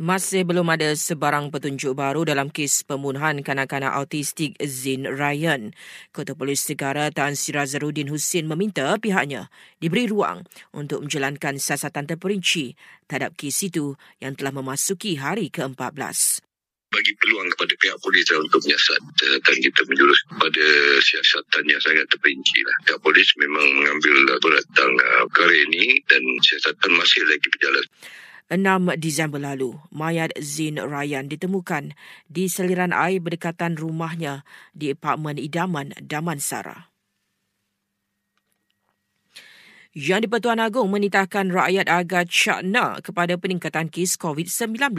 Masih belum ada sebarang petunjuk baru dalam kes pembunuhan kanak-kanak autistik Zin Ryan. Ketua Polis Negara Tan Razarudin Hussein meminta pihaknya diberi ruang untuk menjalankan siasatan terperinci terhadap kes itu yang telah memasuki hari ke-14 bagi peluang kepada pihak polis untuk menyiasat dan kita menjurus kepada siasatan yang sangat terperinci lah. Pihak polis memang mengambil beratang uh, perkara ini dan siasatan masih lagi berjalan. 6 Disember lalu, mayat Zin Ryan ditemukan di seliran air berdekatan rumahnya di apartmen idaman Damansara. Yang di-Pertuan Agong menitahkan rakyat agak cakna kepada peningkatan kes COVID-19.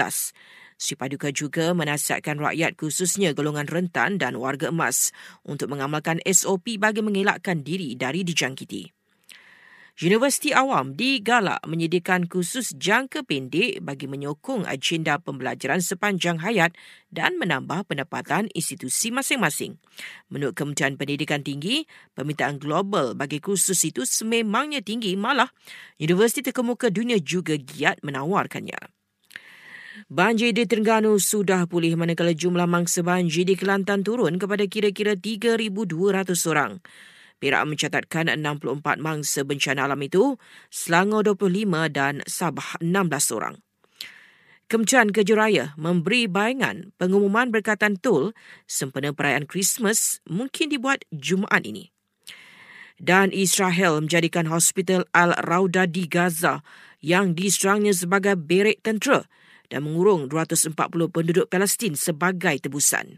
Sri Paduka juga menasihatkan rakyat khususnya golongan rentan dan warga emas untuk mengamalkan SOP bagi mengelakkan diri dari dijangkiti. Universiti Awam digalak menyediakan kursus jangka pendek bagi menyokong agenda pembelajaran sepanjang hayat dan menambah pendapatan institusi masing-masing. Menurut Kementerian Pendidikan Tinggi, permintaan global bagi kursus itu sememangnya tinggi malah universiti terkemuka dunia juga giat menawarkannya. Banjir di Terengganu sudah pulih manakala jumlah mangsa banjir di Kelantan turun kepada kira-kira 3,200 orang. Perak mencatatkan 64 mangsa bencana alam itu, Selangor 25 dan Sabah 16 orang. Kementerian Kejuraya memberi bayangan pengumuman berkaitan tol sempena perayaan Christmas mungkin dibuat Jumaat ini. Dan Israel menjadikan Hospital Al-Rauda di Gaza yang diserangnya sebagai berek tentera dan mengurung 240 penduduk Palestin sebagai tebusan.